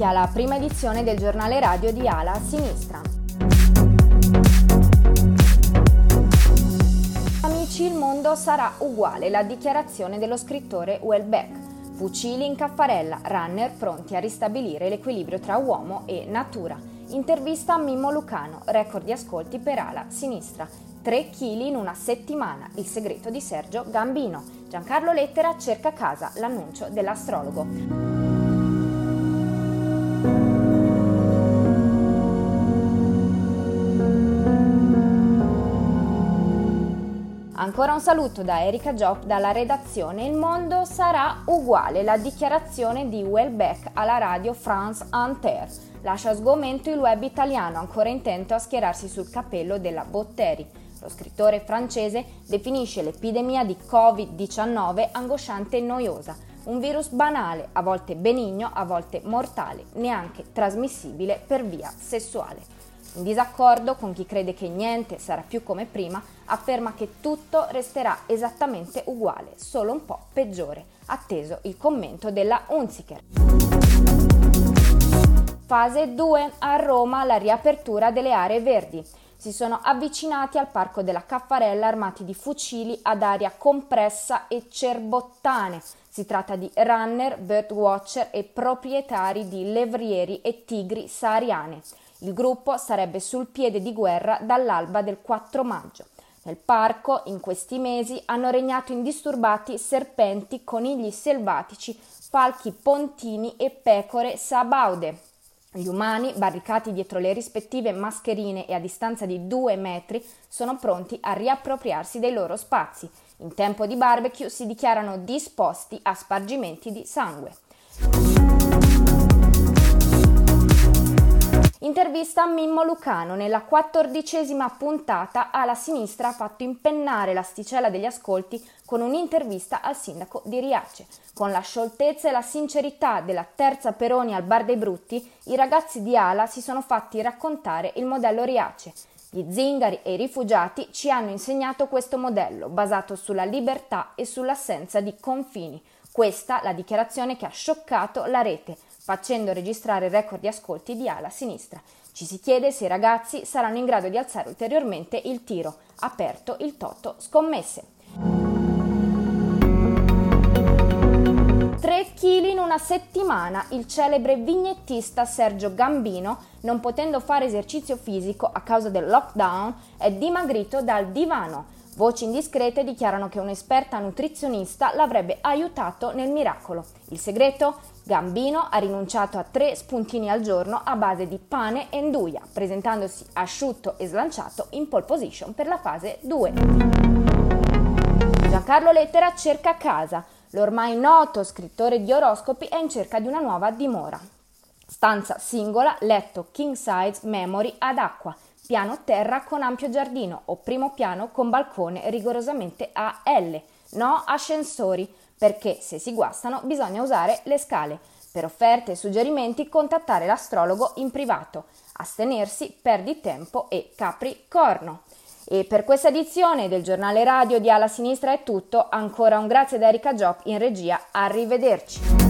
Inizia la prima edizione del giornale radio di Ala Sinistra. Amici, il mondo sarà uguale, la dichiarazione dello scrittore Welbeck. Fucili in caffarella, runner pronti a ristabilire l'equilibrio tra uomo e natura. Intervista a Mimmo Lucano, record di ascolti per Ala Sinistra. 3 kg in una settimana, il segreto di Sergio Gambino. Giancarlo Lettera cerca casa l'annuncio dell'astrologo. Ancora un saluto da Erika Job dalla redazione Il mondo sarà uguale, la dichiarazione di Welbeck alla radio France Inter. Lascia sgomento il web italiano ancora intento a schierarsi sul cappello della Botteri. Lo scrittore francese definisce l'epidemia di Covid-19 angosciante e noiosa, un virus banale, a volte benigno, a volte mortale, neanche trasmissibile per via sessuale. In disaccordo con chi crede che niente sarà più come prima, afferma che tutto resterà esattamente uguale, solo un po' peggiore, atteso il commento della Unziker. Fase 2. A Roma la riapertura delle aree verdi. Si sono avvicinati al parco della Caffarella armati di fucili ad aria compressa e cerbottane. Si tratta di runner, birdwatcher e proprietari di levrieri e tigri sahariane. Il gruppo sarebbe sul piede di guerra dall'alba del 4 maggio. Nel parco, in questi mesi, hanno regnato indisturbati serpenti, conigli selvatici, falchi pontini e pecore sabaude. Gli umani, barricati dietro le rispettive mascherine e a distanza di due metri, sono pronti a riappropriarsi dei loro spazi. In tempo di barbecue si dichiarano disposti a spargimenti di sangue. Intervista a Mimmo Lucano. Nella quattordicesima puntata alla sinistra ha fatto impennare l'asticella degli ascolti con un'intervista al sindaco di Riace. Con la scioltezza e la sincerità della terza Peroni al Bar dei Brutti, i ragazzi di Ala si sono fatti raccontare il modello Riace. Gli zingari e i rifugiati ci hanno insegnato questo modello, basato sulla libertà e sull'assenza di confini. Questa la dichiarazione che ha scioccato la rete facendo registrare record di ascolti di ala sinistra. Ci si chiede se i ragazzi saranno in grado di alzare ulteriormente il tiro. Aperto il Toto Scommesse. 3 kg in una settimana. Il celebre vignettista Sergio Gambino, non potendo fare esercizio fisico a causa del lockdown, è dimagrito dal divano. Voci indiscrete dichiarano che un'esperta nutrizionista l'avrebbe aiutato nel miracolo. Il segreto? Gambino ha rinunciato a tre spuntini al giorno a base di pane e nduia, presentandosi asciutto e slanciato in pole position per la fase 2. Giancarlo Lettera cerca casa. L'ormai noto scrittore di oroscopi è in cerca di una nuova dimora. Stanza singola, letto king size, memory ad acqua, piano terra con ampio giardino o primo piano con balcone rigorosamente a L. No ascensori perché se si guastano bisogna usare le scale. Per offerte e suggerimenti contattare l'astrologo in privato. Astenersi, perdi tempo e capricorno. E per questa edizione del giornale radio di Alla Sinistra è tutto. Ancora un grazie da Erika Job in regia. Arrivederci.